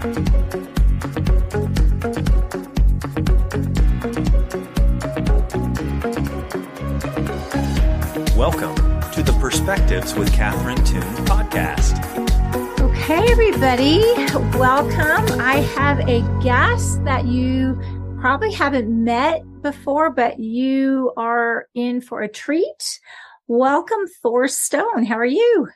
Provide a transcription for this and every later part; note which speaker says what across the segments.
Speaker 1: Welcome to the Perspectives with Catherine Toon podcast.
Speaker 2: Okay, everybody, welcome. I have a guest that you probably haven't met before, but you are in for a treat. Welcome, Thor Stone. How are you?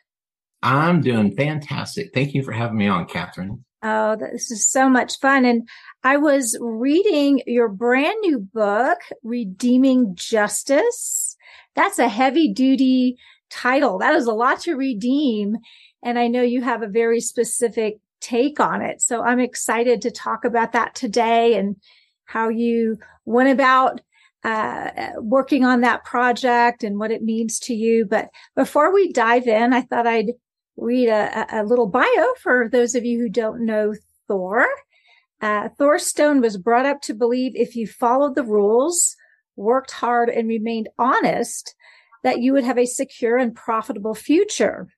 Speaker 3: I'm doing fantastic. Thank you for having me on, Catherine.
Speaker 2: Oh, this is so much fun. And I was reading your brand new book, Redeeming Justice. That's a heavy duty title. That is a lot to redeem. And I know you have a very specific take on it. So I'm excited to talk about that today and how you went about uh, working on that project and what it means to you. But before we dive in, I thought I'd read a, a little bio for those of you who don't know Thor. Uh, Thor Stone was brought up to believe if you followed the rules, worked hard, and remained honest, that you would have a secure and profitable future.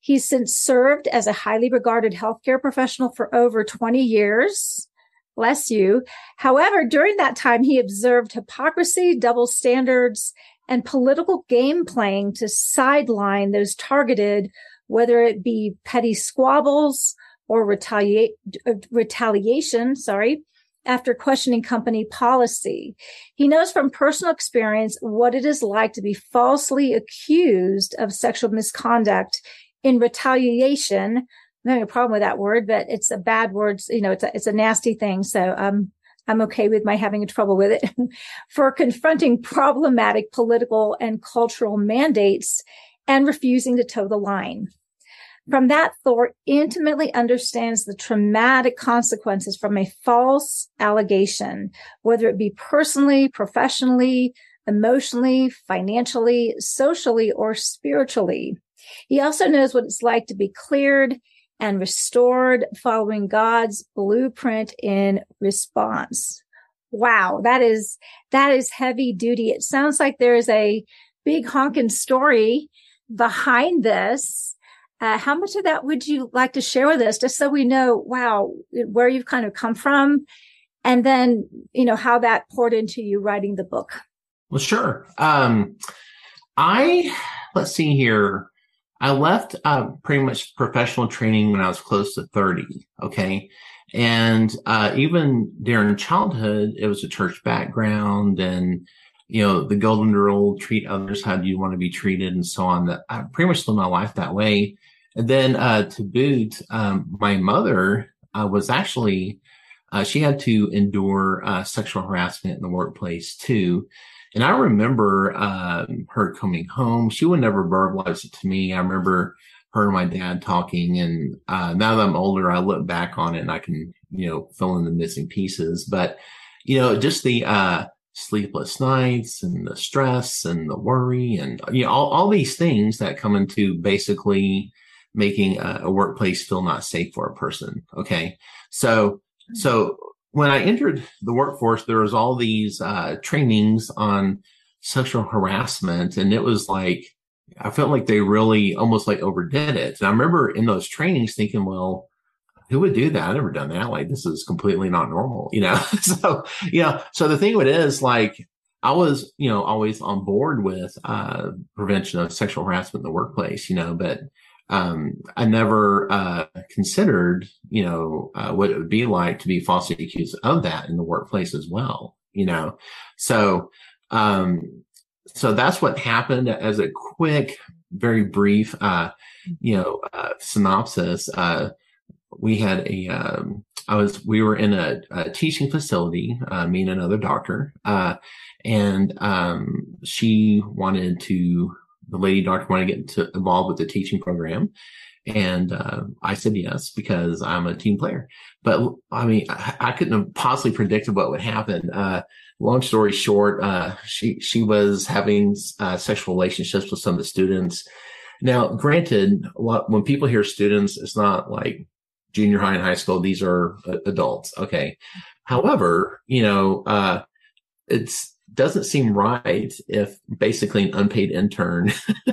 Speaker 2: He's since served as a highly regarded healthcare professional for over 20 years. Bless you. However, during that time, he observed hypocrisy, double standards, and political game playing to sideline those targeted, whether it be petty squabbles or retaliate, uh, retaliation, sorry, after questioning company policy. He knows from personal experience what it is like to be falsely accused of sexual misconduct in retaliation. I'm having a problem with that word, but it's a bad word. You know, it's a, it's a nasty thing. So, um, I'm okay with my having a trouble with it for confronting problematic political and cultural mandates and refusing to toe the line. From that, Thor intimately understands the traumatic consequences from a false allegation, whether it be personally, professionally, emotionally, financially, socially, or spiritually. He also knows what it's like to be cleared and restored following God's blueprint in response. Wow, that is, that is heavy duty. It sounds like there's a big honking story behind this uh, how much of that would you like to share with us, just so we know, wow, where you've kind of come from, and then you know how that poured into you writing the book?
Speaker 3: Well, sure. Um, I let's see here. I left uh, pretty much professional training when I was close to 30. Okay. And uh, even during childhood, it was a church background and, you know, the golden rule, treat others how you want to be treated and so on. That I pretty much lived my life that way. And then uh, to boot, um, my mother uh, was actually uh, she had to endure uh, sexual harassment in the workplace too. And I remember um, her coming home. She would never verbalize it to me. I remember her and my dad talking. And uh, now that I'm older, I look back on it and I can, you know, fill in the missing pieces. But, you know, just the uh, sleepless nights and the stress and the worry and, you know, all, all these things that come into basically making a, a workplace feel not safe for a person. Okay. So, so when I entered the workforce, there was all these uh, trainings on sexual harassment, and it was like I felt like they really almost like overdid it. And I remember in those trainings thinking, well, who would do that? I've never done that. Like this is completely not normal, you know. so, you know, so the thing of it is, like, I was, you know, always on board with uh, prevention of sexual harassment in the workplace, you know, but um, I never uh, considered, you know, uh, what it would be like to be falsely accused of that in the workplace as well. You know, so um, so that's what happened. As a quick, very brief, uh, you know, uh, synopsis. Uh, we had a, um, I was, we were in a, a teaching facility, uh, me and another doctor, and um, she wanted to the lady doctor wanted to get involved with the teaching program. And uh, I said yes because I'm a team player. But I mean, I, I couldn't have possibly predicted what would happen. Uh, long story short, uh, she she was having uh, sexual relationships with some of the students. Now, granted, when people hear students, it's not like junior high and high school; these are adults. Okay. However, you know, uh, it's doesn't seem right if basically an unpaid intern,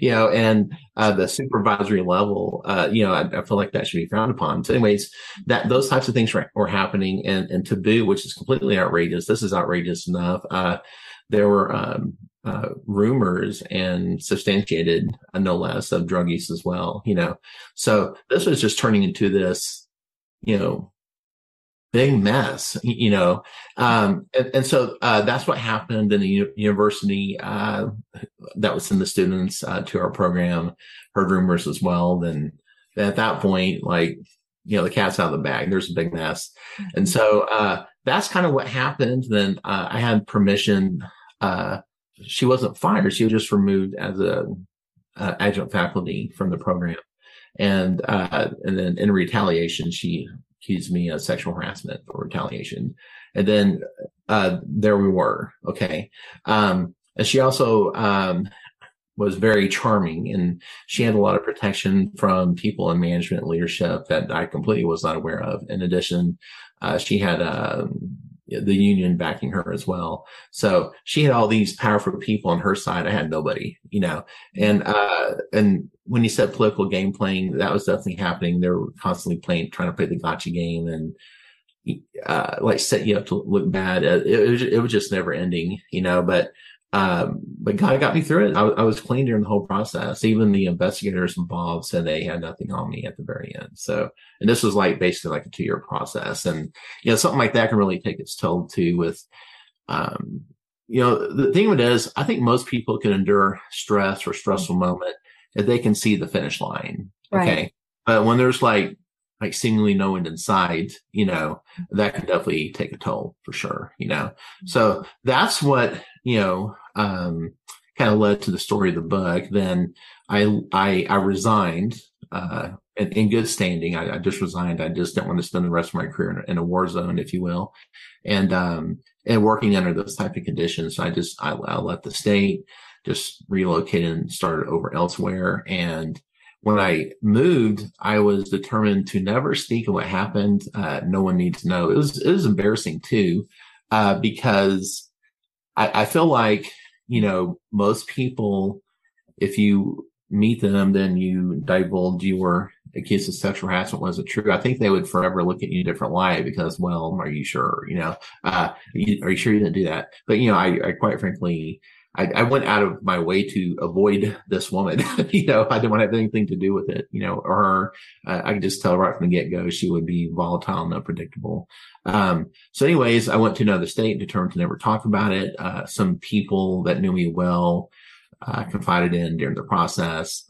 Speaker 3: you know, and uh, the supervisory level, uh, you know, I, I, feel like that should be frowned upon. So, anyways, that those types of things were, were happening, and and taboo, which is completely outrageous. This is outrageous enough. Uh, there were um, uh, rumors and substantiated, uh, no less, of drug use as well. You know, so this was just turning into this, you know, big mess, you know. Um, and, and, so uh, that's what happened in the u- university uh, that was in the students uh, to our program, heard rumors as well. Then at that point, like, you know, the cat's out of the bag. There's a big mess. And so uh, that's kind of what happened. Then uh, I had permission. Uh, she wasn't fired. She was just removed as a adjunct faculty from the program. And, and then in retaliation, she accused me of sexual harassment or retaliation. And then uh, there we were. Okay. Um, and she also um, was very charming and she had a lot of protection from people in management leadership that I completely was not aware of. In addition, uh, she had um, the union backing her as well. So she had all these powerful people on her side. I had nobody, you know, and, uh, and when you said political game playing, that was definitely happening. They were constantly playing, trying to play the gotcha game and, uh, like set you up to look bad. It, it, was, it was just never ending, you know, but, um, but God got me through it. I, I, was clean during the whole process. Even the investigators involved said they had nothing on me at the very end. So, and this was like basically like a two year process. And, you know, something like that can really take its toll too with, um, you know, the thing with it is, I think most people can endure stress or stressful moment if they can see the finish line. Right. Okay. But when there's like, like seemingly no end in sight, you know, that can definitely take a toll for sure, you know. So that's what, you know, um, kind of led to the story of the book. Then I, I, I resigned, uh, in, in good standing. I, I, just resigned. I just didn't want to spend the rest of my career in a, in a war zone, if you will. And, um, and working under those type of conditions. I just, I, I left the state, just relocated and started over elsewhere. And when I moved, I was determined to never speak of what happened. Uh, no one needs to know. It was, it was embarrassing too, uh, because I, I feel like you know, most people, if you meet them, then you divulge you were accused of sexual harassment. Was it true? I think they would forever look at you a different light because, well, are you sure? You know, uh, are you sure you didn't do that? But, you know, I, I quite frankly, I, I, went out of my way to avoid this woman. you know, I didn't want to have anything to do with it, you know, or her. Uh, I could just tell right from the get go she would be volatile and unpredictable. Um, so anyways, I went to another state, determined to never talk about it. Uh, some people that knew me well, uh, confided in during the process.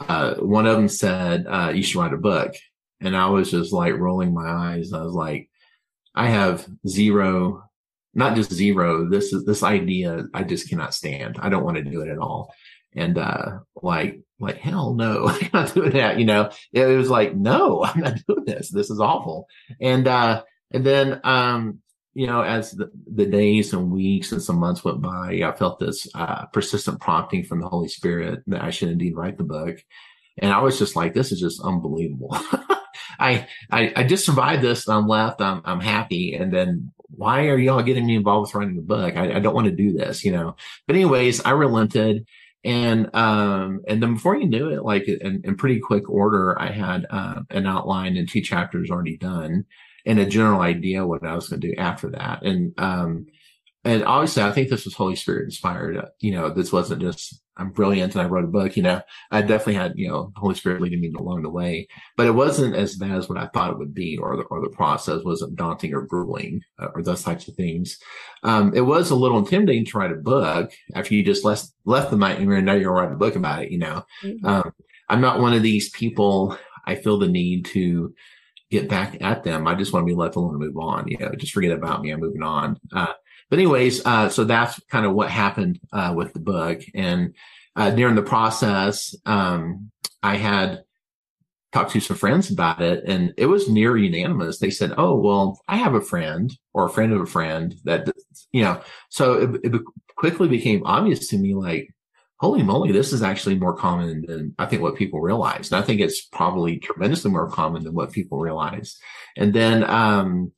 Speaker 3: Uh, one of them said, uh, you should write a book. And I was just like rolling my eyes. I was like, I have zero not just zero. This is this idea I just cannot stand. I don't want to do it at all. And uh like like hell no, I'm not doing that. You know, it was like no, I'm not doing this. This is awful. And uh and then um you know as the, the days and weeks and some months went by, I felt this uh persistent prompting from the Holy Spirit that I should indeed write the book. And I was just like, this is just unbelievable. I, I, I just survived this. I'm left. I'm, I'm happy. And then why are y'all getting me involved with writing a book? I, I don't want to do this, you know. But anyways, I relented, and um, and then before you knew it, like in, in pretty quick order, I had uh, an outline and two chapters already done, and a general idea what I was going to do after that, and um, and obviously, I think this was Holy Spirit inspired. You know, this wasn't just I'm brilliant and I wrote a book. You know, I definitely had you know Holy Spirit leading me along the way, but it wasn't as bad as what I thought it would be, or the or the process wasn't daunting or grueling, uh, or those types of things. Um, it was a little intimidating to write a book after you just left left the nightmare and now you're writing a book about it. You know, mm-hmm. um, I'm not one of these people. I feel the need to get back at them. I just want to be left alone and move on. You know, just forget about me. I'm moving on. Uh, but anyways, uh, so that's kind of what happened uh, with the book. And uh, during the process, um, I had talked to some friends about it, and it was near unanimous. They said, "Oh, well, I have a friend or a friend of a friend that you know." So it, it quickly became obvious to me, like, holy moly, this is actually more common than I think what people realize. And I think it's probably tremendously more common than what people realize. And then, um,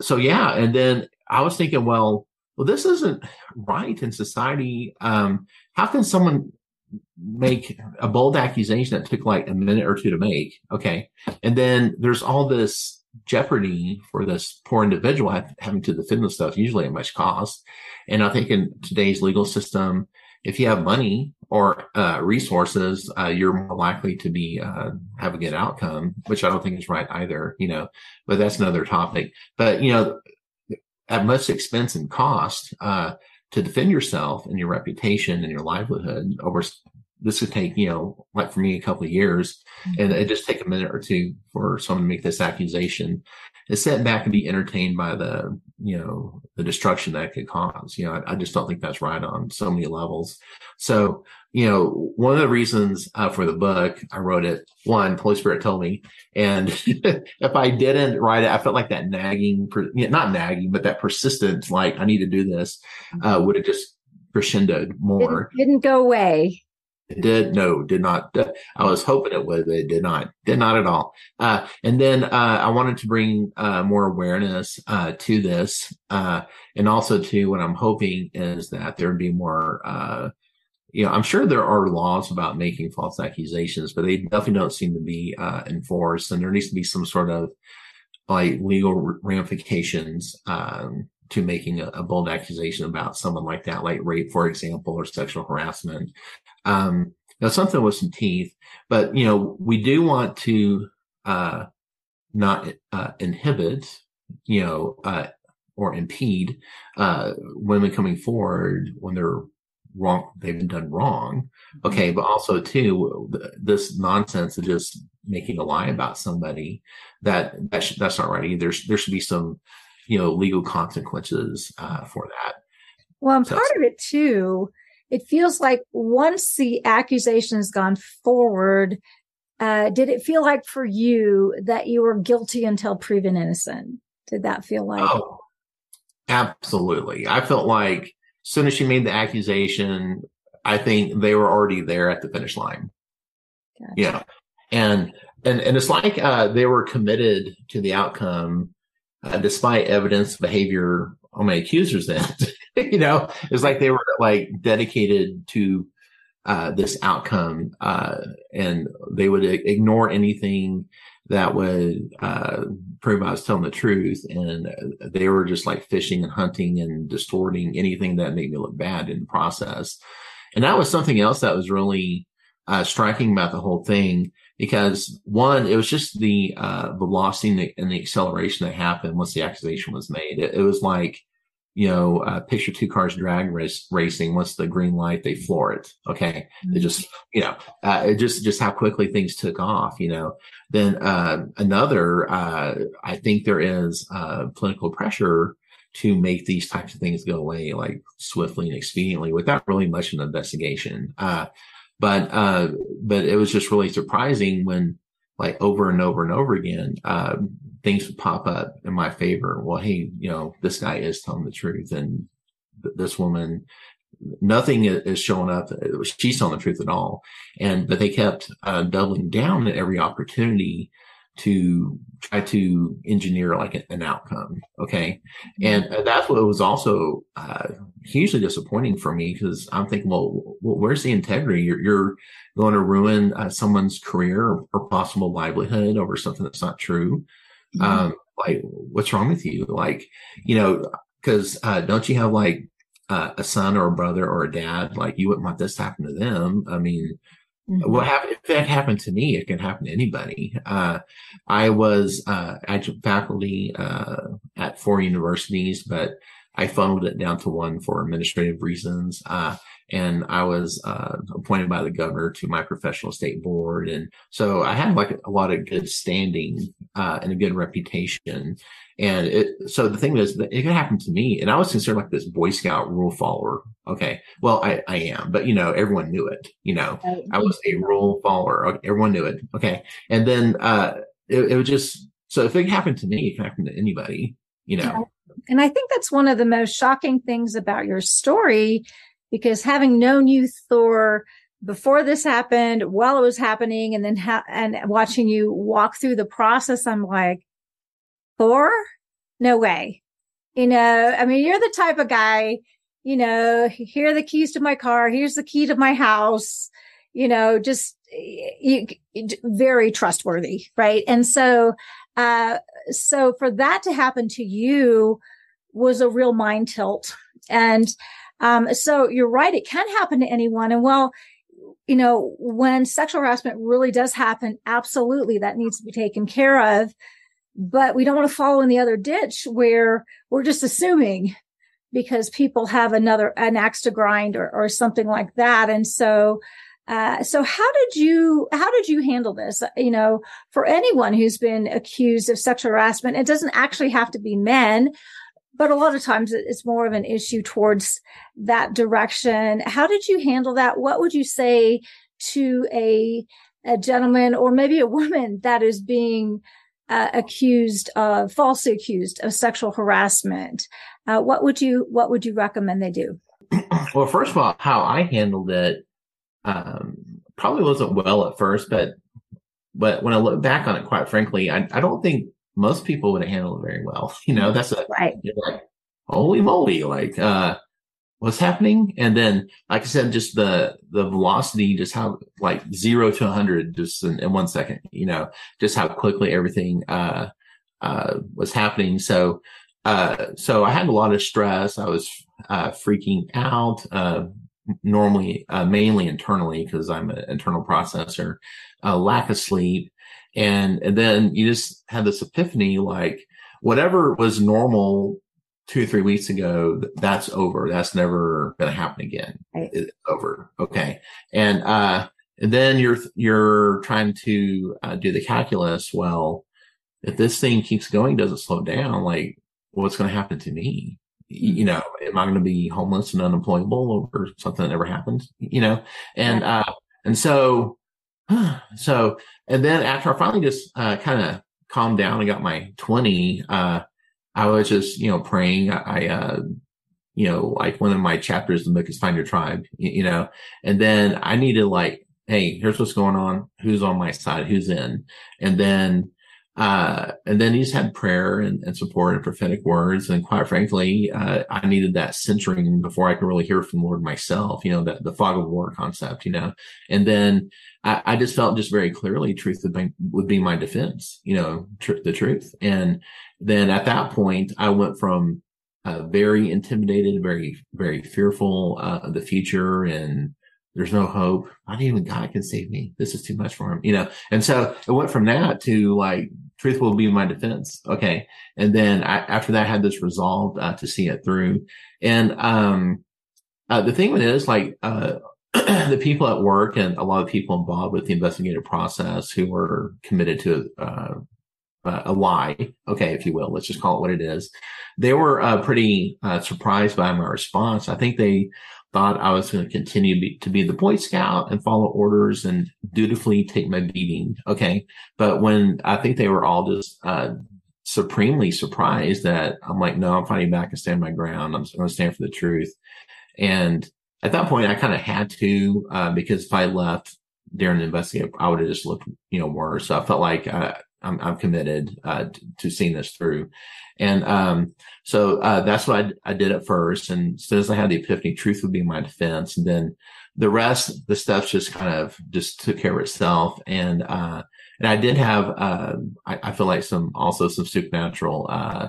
Speaker 3: so yeah, and then I was thinking, well, well, this isn't right in society. Um, how can someone make a bold accusation that took like a minute or two to make? Okay. And then there's all this jeopardy for this poor individual having to defend themselves, usually at much cost. And I think in today's legal system, if you have money or uh, resources, uh, you're more likely to be uh, have a good outcome, which I don't think is right either. You know, but that's another topic. But you know, at much expense and cost uh, to defend yourself and your reputation and your livelihood over this could take, you know, like for me, a couple of years, mm-hmm. and it just take a minute or two for someone to make this accusation. And sit back and be entertained by the, you know, the destruction that could cause. You know, I, I, just don't think that's right on so many levels. So, you know, one of the reasons uh, for the book, I wrote it. One, Holy Spirit told me, and if I didn't write it, I felt like that nagging, not nagging, but that persistent, like I need to do this, uh, mm-hmm. would have just crescendoed more.
Speaker 2: It didn't go away.
Speaker 3: It did no, did not. I was hoping it would, but it did not. Did not at all. Uh, and then uh, I wanted to bring uh, more awareness uh, to this, uh, and also to what I'm hoping is that there would be more. Uh, you know, I'm sure there are laws about making false accusations, but they definitely don't seem to be enforced, and there needs to be some sort of like legal ramifications um, to making a, a, bold accusation about someone like that, like rape, for example, or sexual harassment. Um, now something with some teeth, but you know, we do want to, uh, not, uh, inhibit, you know, uh, or impede, uh, women coming forward when they're wrong, they've been done wrong. Mm-hmm. Okay. But also too, this nonsense of just making a lie about somebody that, that sh- that's not right either. There should be some, you know, legal consequences, uh, for that.
Speaker 2: Well, and so, part of it too, it feels like once the accusation has gone forward, uh, did it feel like for you that you were guilty until proven innocent? Did that feel like? Oh,
Speaker 3: absolutely. I felt like soon as she made the accusation, I think they were already there at the finish line. Gotcha. Yeah. And, and, and it's like, uh, they were committed to the outcome, uh, despite evidence behavior on my accusers then. you know, it's like they were like dedicated to uh, this outcome, uh, and they would ignore anything that would uh, prove I was telling the truth, and they were just like fishing and hunting and distorting anything that made me look bad in the process. And that was something else that was really uh, striking about the whole thing because one, it was just the uh, velocity and the, acceleration that happened once the accusation was made. It, it was like you know, uh, picture two cars drag race, racing. Once the green light, they floor it. Okay. Mm-hmm. It just, you know, uh, it just, just how quickly things took off, you know. Then, uh, another, uh, I think there is, uh, political pressure to make these types of things go away like swiftly and expediently without really much of an investigation. Uh, but, but it was just really surprising when, like over and over and over again, things would pop up in my favor. Well, hey, you know, this guy is telling the truth, and th- this woman, nothing is showing up. She's telling the truth at all, and but they kept uh, doubling down at every opportunity to try to engineer like an outcome. Okay. And uh, that's what was also uh, hugely disappointing for me because I'm thinking, well, where's the integrity? You're, you're going to ruin uh, someone's career or, or, possible livelihood over something that's not true. Mm-hmm. Um, like, what's wrong with you? Like, you know, because uh, don't you have like uh, a son or a brother or a dad? Like, you wouldn't want this to happen to them. I mean, mm-hmm. happened? If that happened to me, it can happen to anybody. Uh, I was uh, adjunct faculty uh, at four universities, but I funneled it down to one for administrative reasons. Uh, and I was uh, appointed by the governor to my professional state board, and so I had like a lot of good standing uh, and a good reputation. And it, so the thing is, it could happen to me, and I was considered like this Boy Scout rule follower. Okay, well, I, I am, but you know, everyone knew it. You know, I was a rule follower. Everyone knew it. Okay, and then uh, it, it was just so if it happened to me, it can happen to anybody. You know.
Speaker 2: And I think that's one of the most shocking things about your story because having known you, Thor, before this happened, while it was happening, and then ha- and watching you walk through the process, I'm like, Thor, no way. You know, I mean, you're the type of guy, you know, here are the keys to my car. Here's the key to my house, you know, just you, very trustworthy. Right. And so, uh, so for that to happen to you was a real mind tilt. And, um, so you're right. It can happen to anyone. And well, you know, when sexual harassment really does happen, absolutely that needs to be taken care of. But we don't want to follow in the other ditch where we're just assuming because people have another, an axe to grind or, or something like that. And so, uh, so how did you, how did you handle this? You know, for anyone who's been accused of sexual harassment, it doesn't actually have to be men, but a lot of times it's more of an issue towards that direction. How did you handle that? What would you say to a, a gentleman or maybe a woman that is being uh, accused of falsely accused of sexual harassment? Uh, what would you what would you recommend they do?
Speaker 3: Well, first of all, how I handled it um, probably wasn't well at first, but but when I look back on it, quite frankly, I, I don't think most people would have handled it very well. You know, that's a
Speaker 2: right.
Speaker 3: like, holy moly, like uh what's happening? And then, like I said, just the the velocity, just how like zero to a hundred just in, in one second, you know, just how quickly everything uh uh was happening. So uh so I had a lot of stress. I was uh freaking out, uh normally uh, mainly internally because I'm an internal processor, uh, lack of sleep, and and then you just had this epiphany like whatever was normal two or three weeks ago that's over. That's never going to happen again. Right. it's over. Okay. And uh and then you're you're trying to uh, do the calculus. Well if this thing keeps going doesn't slow down? Like what's going to happen to me? You know am i going to be homeless and unemployable or something that never happened? You know? And uh and so so, and then after I finally just uh, kind of calmed down and got my 20, uh, I was just, you know, praying. I, uh, you know, like one of my chapters in the book is Find Your Tribe, you, you know, and then I needed like, hey, here's what's going on. Who's on my side? Who's in? And then, uh, and then he just had prayer and, and, support and prophetic words. And quite frankly, uh, I needed that centering before I could really hear from the Lord myself, you know, that the fog of war concept, you know, and then I, I just felt just very clearly truth would be, would be my defense, you know, tr- the truth. And then at that point, I went from uh, very intimidated, very, very fearful uh, of the future and there's no hope. Not even God can save me. This is too much for him, you know? And so it went from that to like, truth will be my defense. Okay. And then I, after that, I had this resolve uh, to see it through. And, um, uh, the thing with it is like, uh, the people at work and a lot of people involved with the investigative process who were committed to uh, uh, a lie, okay, if you will, let's just call it what it is. They were uh, pretty uh, surprised by my response. I think they thought I was going to continue be, to be the Boy Scout and follow orders and dutifully take my beating. Okay. But when I think they were all just, uh, supremely surprised that I'm like, no, I'm fighting back and stand my ground. I'm going to stand for the truth. And at that point, I kind of had to, uh, because if I left during the investigation, I would have just looked, you know, worse. So I felt like, uh, I'm, I'm committed, uh, to, seeing this through. And, um, so, uh, that's what I, I, did at first. And as I had the epiphany, truth would be my defense. And then the rest, the stuff just kind of just took care of itself. And, uh, and I did have, uh, I, I, feel like some, also some supernatural, uh,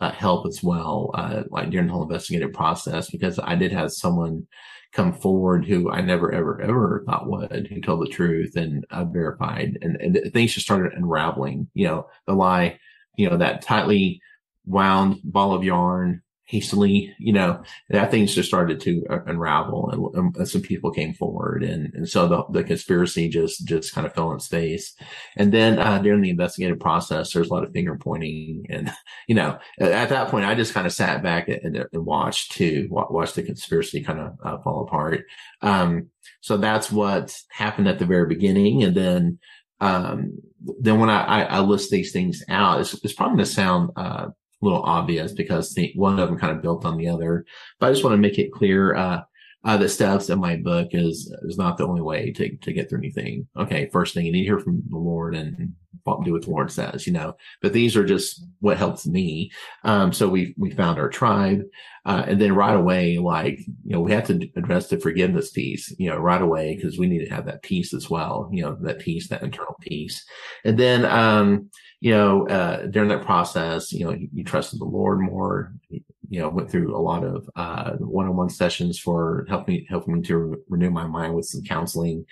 Speaker 3: uh, help as well, like during the whole investigative process, because I did have someone come forward who I never, ever, ever thought would, who told the truth and uh, verified. And, and things just started unraveling, you know, the lie, you know, that tightly wound ball of yarn hastily, you know, that things just started to unravel and, and, some people came forward. And, and so the, the conspiracy just, just kind of fell in space. And then, uh, during the investigative process, there's a lot of finger pointing and, you know, at that point, I just kind of sat back and, and watched to watch the conspiracy kind of uh, fall apart. Um, so that's what happened at the very beginning. And then, um, then when I, I, I list these things out, it's, it's probably going to sound, uh, little obvious because one of them kind of built on the other. But I just want to make it clear. Uh, uh, the steps in my book is is not the only way to to get through anything. Okay, first thing you need to hear from the Lord and do what the Lord says, you know. But these are just what helps me. Um, so we we found our tribe, uh, and then right away, like you know, we had to address the forgiveness piece, you know, right away because we need to have that peace as well, you know, that peace, that internal peace, and then um, you know, uh, during that process, you know, you, you trusted the Lord more you know, went through a lot of uh, one-on-one sessions for helping helping me to re- renew my mind with some counseling,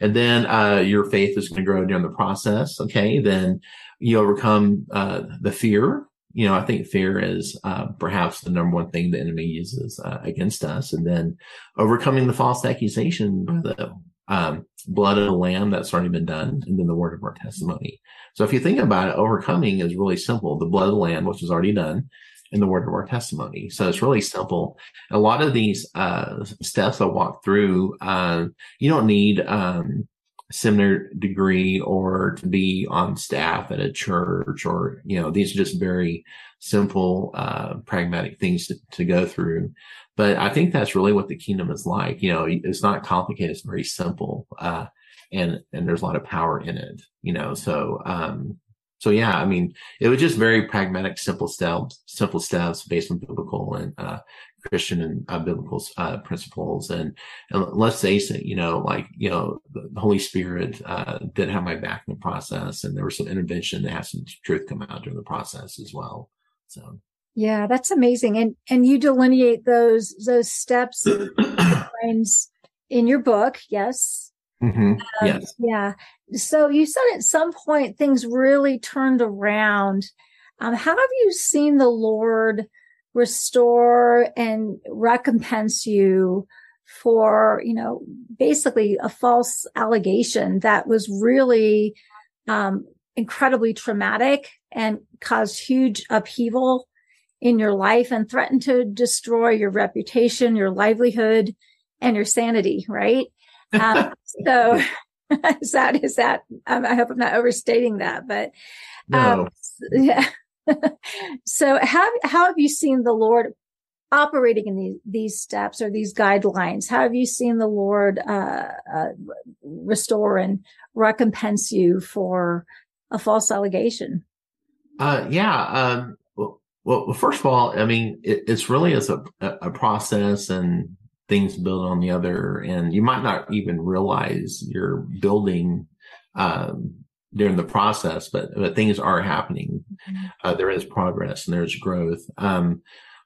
Speaker 3: and then uh, your faith is going to grow during the process. Okay, then you overcome uh, the fear. You know, I think fear is uh, perhaps the number one thing the enemy uses uh, against us, and then overcoming the false accusation, by the um, blood of the lamb that's already been done, and then the word of our testimony. So if you think about it, overcoming is really simple. The blood of the lamb, which is already done, in the word of our testimony. So it's really simple. A lot of these uh, steps I walk through, uh, you don't need um, seminary degree or to be on staff at a church or you know these are just very simple uh, pragmatic things to, to go through but i think that's really what the kingdom is like you know it's not complicated it's very simple uh, and and there's a lot of power in it you know so um so yeah, I mean, it was just very pragmatic, simple steps, simple steps based on biblical and uh, Christian and uh, biblical uh, principles. And, and, let's face it, you know, like you know, the Holy Spirit uh, did have my back in the process, and there was some intervention to have some truth come out during the process as well. So.
Speaker 2: Yeah, that's amazing. And and you delineate those those steps in your book, yes.
Speaker 3: Mm-hmm. Um, yes.
Speaker 2: Yeah. So you said at some point things really turned around. Um, how have you seen the Lord restore and recompense you for, you know, basically a false allegation that was really, um, incredibly traumatic and caused huge upheaval in your life and threatened to destroy your reputation, your livelihood, and your sanity, right? Um, so is that is that um, I hope I'm not overstating that, but
Speaker 3: um, no.
Speaker 2: yeah. so how how have you seen the Lord operating in these these steps or these guidelines? How have you seen the Lord uh, uh, restore and recompense you for a false allegation?
Speaker 3: Uh, yeah. Um, well, first of all, I mean, it, it's really as a, a process and things build on the other and you might not even realize you're building um, during the process but but things are happening. Mm-hmm. uh, there is progress and there's growth. Um,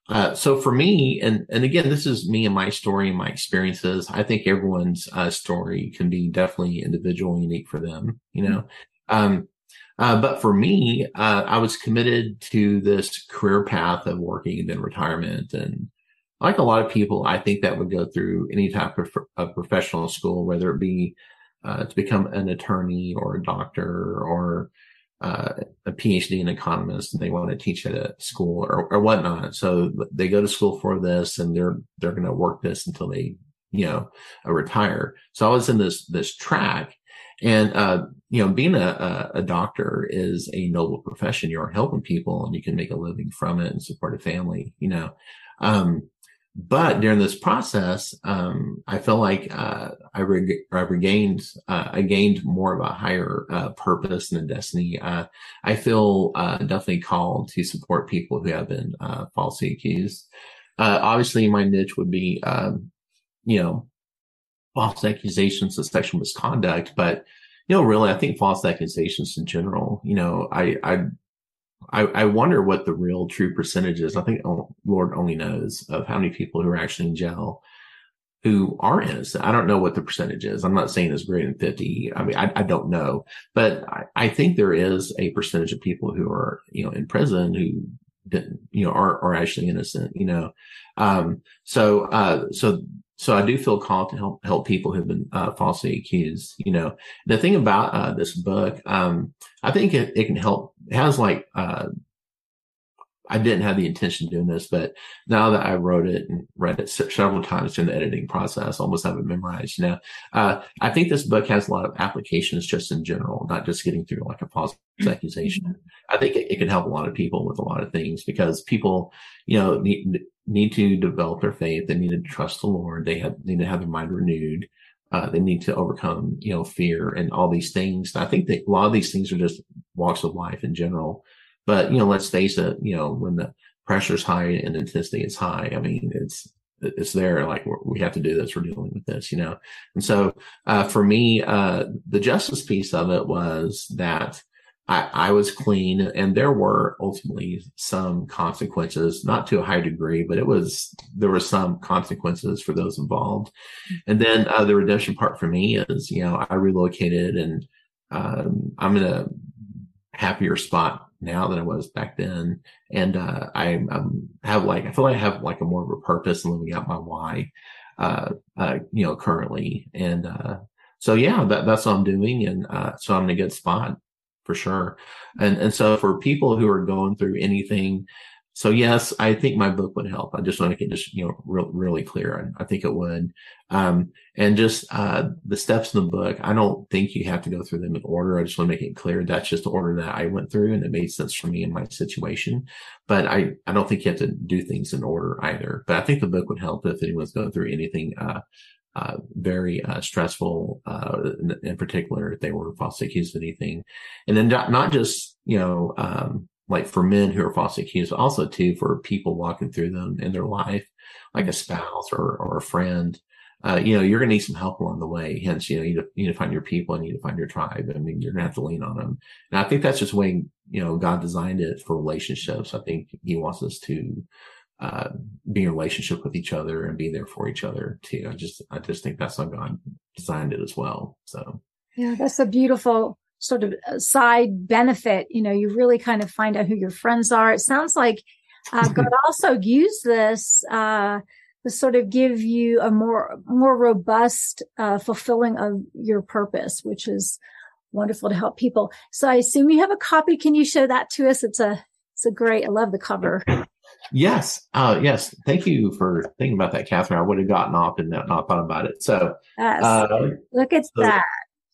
Speaker 3: uh, so for me and and again this is me and my story and my experiences. I think everyone's uh, story can be definitely individual and unique for them you know? Mm-hmm. um, uh, but for me, uh, I was committed to this career path of working and then retirement and like a lot of people, I think that would go through any type of, of professional school, whether it be uh, to become an attorney or a doctor or uh, a PhD in economist, and they want to teach at a school or, or whatnot. So they go to school for this, and they're they're going to work this until they you know uh, retire. So I was in this this track, and uh, you know, being a, a, doctor is a noble profession. You're helping people, and you can make a living from it and support a family. You know, um, but during this process, um, I feel like uh, I, reg- I, regained, uh, I gained more of a higher uh, purpose and a destiny. Uh, I feel uh, definitely called to support people who have been uh, falsely accused. obviously, my niche would be, um, you know, false accusations of sexual misconduct, but you know, really, I think false accusations in general. You know, I I I, I wonder what the real true percentage is. I think Lord only knows of how many people who are actually in jail who are innocent. I don't know what the percentage is. I'm not saying it's greater than 50. I mean, I, I don't know, but I, I, think there is a percentage of people who are, you know, in prison who didn't, you know, are, are actually innocent, you know. Um, so, uh, so so I do feel called to help help people who've been uh, falsely accused. You know, the thing about uh, this book, um, I think it, it, can help. It has like uh, I didn't have the intention of doing this, but now that I wrote it and read it several times during the editing process, almost have it memorized. You know, uh, I think this book has a lot of applications just in general, not just getting through like a false accusation. I think it, it, can help a lot of people with a lot of things because people, you know, need, need to develop their faith. They need to trust the Lord. They have, need to have their mind renewed. Uh, they need to overcome, you know, fear and all these things. I think that a lot of these things are just walks of life in general. But, you know, let's face it, you know, when the pressure's high and intensity is high, I mean, it's, it's there. Like we have to do this. We're dealing with this, you know? And so, uh, for me, uh, the justice piece of it was that, I, I, was clean and there were ultimately some consequences, not to a high degree, but it was, there were some consequences for those involved. And then uh, the redemption part for me is, you know, I relocated and um, I'm in a happier spot now than I was back then. And uh, I um, have like, I feel like I have like a more of a purpose and living out my why, uh, uh, you know, currently. And uh, so, yeah, that, that's what I'm doing. And uh, so I'm in a good spot for sure. And and so for people who are going through anything, so yes, I think my book would help. I just want to get just you know real, really clear. I, I think it would. Um, and just uh, the steps in the book, I don't think you have to go through them in order. I just want to make it clear that's just the order that I went through, and it made sense for me in my situation. But I I don't think you have to do things in order either. But I think the book would help if anyone's going through anything uh, uh, very uh, stressful, uh, in, in, particular if they were falsely accused of anything. And then not, not just, you know, um, like for men who are falsely accused, but also too for people walking through them in their life, like a spouse or, or a friend. Uh, you know, you're going to need some help along the way. Hence, you know, you need, to, you need to find your people and you need to find your tribe. I mean, you're going to have to lean on them. And I think that's just the way, you know, God designed it for relationships. I think he wants us to, uh, be in relationship with each other and be there for each other too. I just, I just think that's how God designed it as well. So.
Speaker 2: Yeah, that's a beautiful sort of uh, side benefit. You know, you really kind of find out who your friends are. It sounds like uh, God also used this uh, to sort of give you a more more robust uh, fulfilling of your purpose, which is wonderful to help people. So I assume you have a copy. Can you show that to us? It's a it's a great. I love the cover.
Speaker 3: Yes. Uh, yes. Thank you for thinking about that, Catherine. I would have gotten off and not, not thought about it. So,
Speaker 2: yes. uh, look at so that.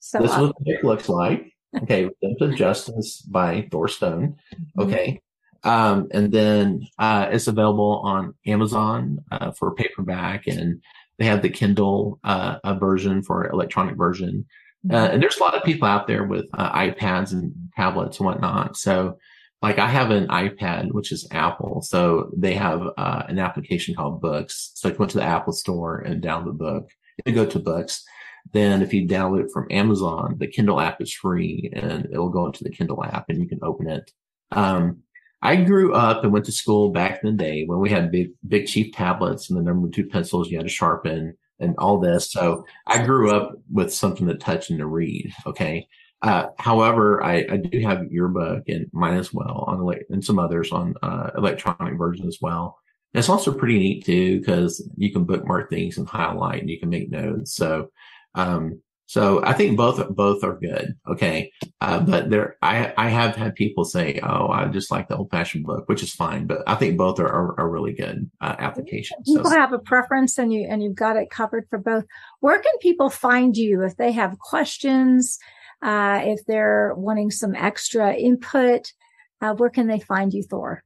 Speaker 3: So this is what it looks like. Okay. Redemptive Justice by Thor Stone. Mm-hmm. Okay. Um, and then, uh, it's available on Amazon, uh, for paperback and they have the Kindle, uh, a version for electronic version. Uh, mm-hmm. and there's a lot of people out there with uh, iPads and tablets and whatnot. So, like I have an iPad, which is Apple. So they have uh, an application called Books. So if you went to the Apple store and download the book, you go to Books. Then if you download it from Amazon, the Kindle app is free and it'll go into the Kindle app and you can open it. Um, I grew up and went to school back in the day when we had big, big cheap tablets and the number two pencils you had to sharpen and all this. So I grew up with something to touch and to read. Okay. Uh, however, I, I, do have your book and mine as well on and some others on uh, electronic version as well. And it's also pretty neat too because you can bookmark things and highlight and you can make notes. So, um, so I think both both are good. Okay, uh, but there I I have had people say, "Oh, I just like the old fashioned book," which is fine. But I think both are are, are really good uh, applications.
Speaker 2: People so. have a preference, and you and you've got it covered for both. Where can people find you if they have questions? Uh, if they're wanting some extra input, uh, where can they find you, Thor?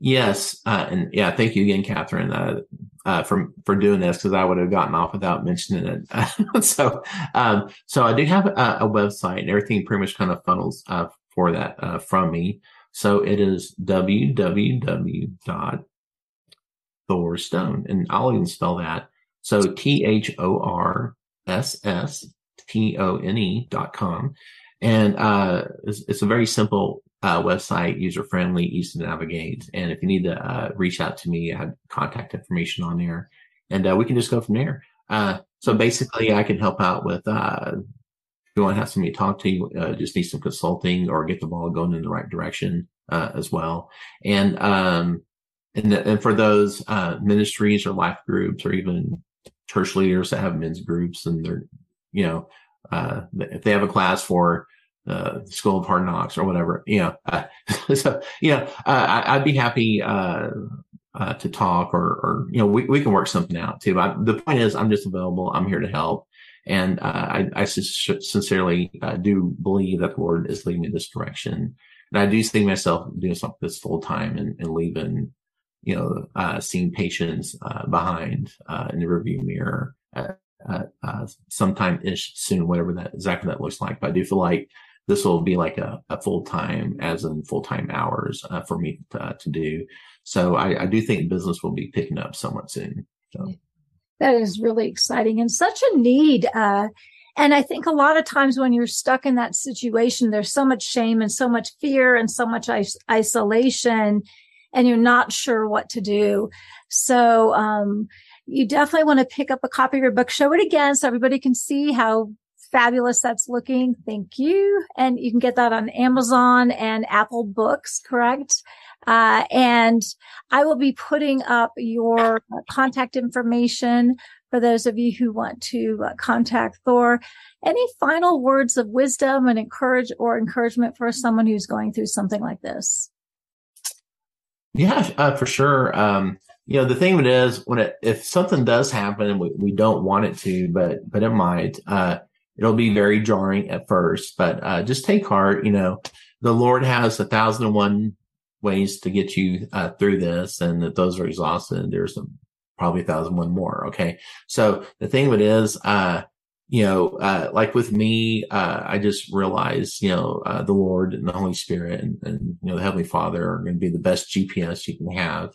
Speaker 3: Yes, uh, and yeah, thank you again, Catherine, uh, uh, for for doing this because I would have gotten off without mentioning it. so, um, so I do have a, a, website, and everything pretty much kind of funnels uh, for that uh, from me. So it is www Thorsstone, and I'll even spell that. So T H O R S S T-O-N-E dot com. And, uh, it's, it's, a very simple, uh, website, user friendly, easy to navigate. And if you need to, uh, reach out to me, I have contact information on there and, uh, we can just go from there. Uh, so basically I can help out with, uh, if you want to have somebody talk to you, just need some consulting or get the ball going in the right direction, as well. And, um, and, and for those, ministries or life groups or even church leaders that have men's groups and they're you know, uh, if they have a class for uh, School of Hard Knocks or whatever, you know, uh, so, you know, uh, I, would be happy, uh, uh, to talk or, or, you know, we, we can work something out too. But the point is I'm just available. I'm here to help. And, I, I sincerely do believe that the Lord is leading me this direction. And I do see myself doing something this full time and, and leaving you know, uh, seeing patients uh, behind uh, in the review mirror sometime ish soon, whatever that exactly that looks like. But I do feel like this will be like a, a full time, as in full time hours for me to, to do. So I, I, do think business will be picking up somewhat soon. So.
Speaker 2: That is really exciting and such a need. Uh, and I think a lot of times when you're stuck in that situation, there's so much shame and so much fear and so much is- isolation and you're not sure what to do. So, um, you definitely want to pick up a copy of your book, show it again so everybody can see how fabulous that's looking. Thank you. And you can get that on Amazon and Apple Books, correct? Uh, and I will be putting up your contact information for those of you who want to uh, contact Thor. Any final words of wisdom and encourage or encouragement for someone who's going through something like this?
Speaker 3: Yeah, uh, for sure. Um, you know, the thing of it is when it, if something does happen and we, we don't want it to, but, but it might, uh, it'll be very jarring at first, but, uh, just take heart. You know, the Lord has a thousand and one ways to get you, uh, through this and that those are exhausted. There's probably a thousand one more. Okay. So the thing of it is, uh, you know, uh, like with me, uh, I just realized, you know, uh, the Lord and the Holy Spirit and, and, you know, the Heavenly Father are going to be the best GPS you can have.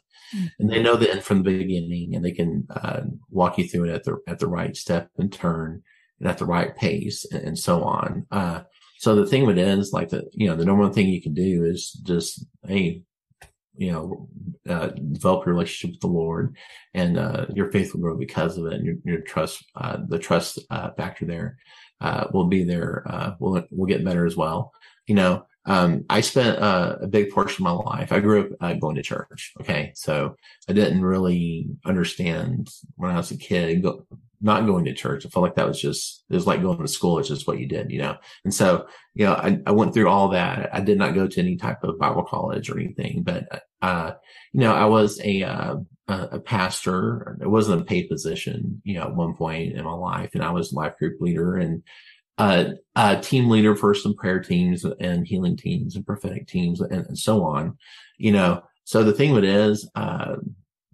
Speaker 3: And they know the end from the beginning and they can, uh, walk you through it at the, at the right step and turn and at the right pace and, and so on. Uh, so the thing with it is like the, you know, the number one thing you can do is just, Hey, you know, uh, develop your relationship with the Lord and, uh, your faith will grow because of it. And your, your trust, uh, the trust, uh, factor there, will be there, will, will get better as well. You know, um, I spent a big portion of my life. I grew up going to church. Okay. So I didn't really understand when I was a kid, go, not going to church. I felt like that was just, it was like going to school. It's just what you did, you know? And so, you know, I, I went through all that. I did not go to any type of Bible college or anything, but, uh, you know, I was a, uh, a pastor. It wasn't a paid position, you know, at one point in my life. And I was life group leader and, uh, a team leader for some prayer teams and healing teams and prophetic teams and, and so on, you know. So the thing of it is, uh,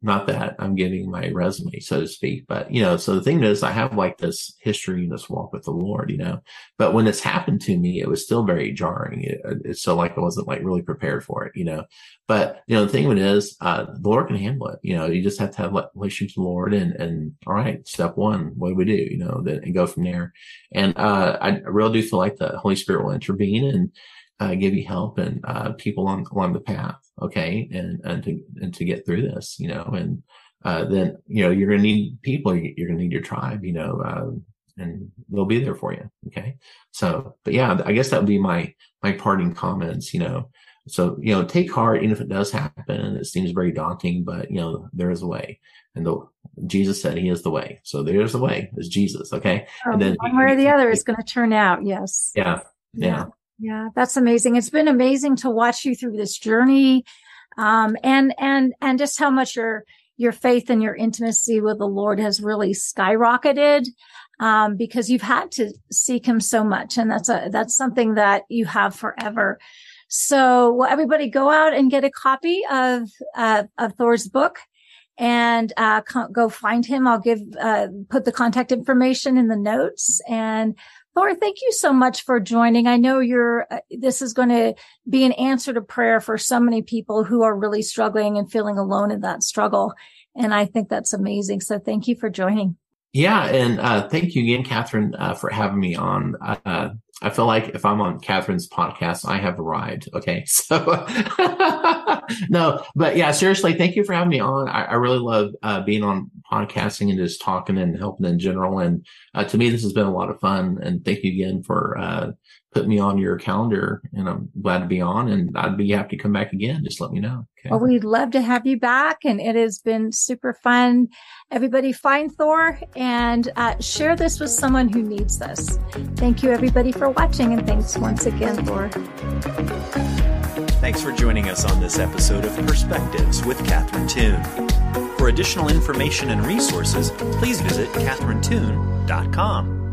Speaker 3: not that I'm giving my resume, so to speak, but you know, so the thing is I have like this history, this walk with the Lord, you know, but when it's happened to me, it was still very jarring. It, it's so like I wasn't like really prepared for it, you know, but you know, the thing of it is, uh, the Lord can handle it. You know, you just have to have like relationship with the Lord and, and all right, step one, what do we do? You know, then and go from there. And, uh, I really do feel like the Holy Spirit will intervene and, uh, give you help and uh, people on along the path, okay, and and to and to get through this, you know, and uh, then you know you're going to need people, you're going to need your tribe, you know, uh, and they'll be there for you, okay. So, but yeah, I guess that would be my my parting comments, you know. So you know, take heart, even if it does happen and it seems very daunting, but you know, there is a way, and the Jesus said He is the way. So there's a way. It's Jesus, okay.
Speaker 2: Oh, and then one way or the other is going to turn out. Yes.
Speaker 3: Yeah. yeah. yeah.
Speaker 2: Yeah, that's amazing. It's been amazing to watch you through this journey. Um, and, and, and just how much your, your faith and your intimacy with the Lord has really skyrocketed. Um, because you've had to seek him so much. And that's a, that's something that you have forever. So will everybody go out and get a copy of, uh, of Thor's book and, uh, go find him. I'll give, uh, put the contact information in the notes and Thor, thank you so much for joining. I know you're, uh, this is going to be an answer to prayer for so many people who are really struggling and feeling alone in that struggle. And I think that's amazing. So thank you for joining.
Speaker 3: Yeah. And, uh, thank you again, Catherine, uh, for having me on. I feel like if I'm on Catherine's podcast, I have arrived. Okay. So no, but yeah, seriously, thank you for having me on. I, I really love uh, being on podcasting and just talking and helping in general. And uh, to me, this has been a lot of fun. And thank you again for uh, putting me on your calendar. And I'm glad to be on. And I'd be happy to come back again. Just let me know.
Speaker 2: Okay. Well, we'd love to have you back. And it has been super fun. Everybody find Thor and uh, share this with someone who needs this. Thank you, everybody, for watching. And thanks once again, Thor.
Speaker 1: Thanks for joining us on this episode of Perspectives with Catherine Toon. For additional information and resources, please visit catherinetoon.com.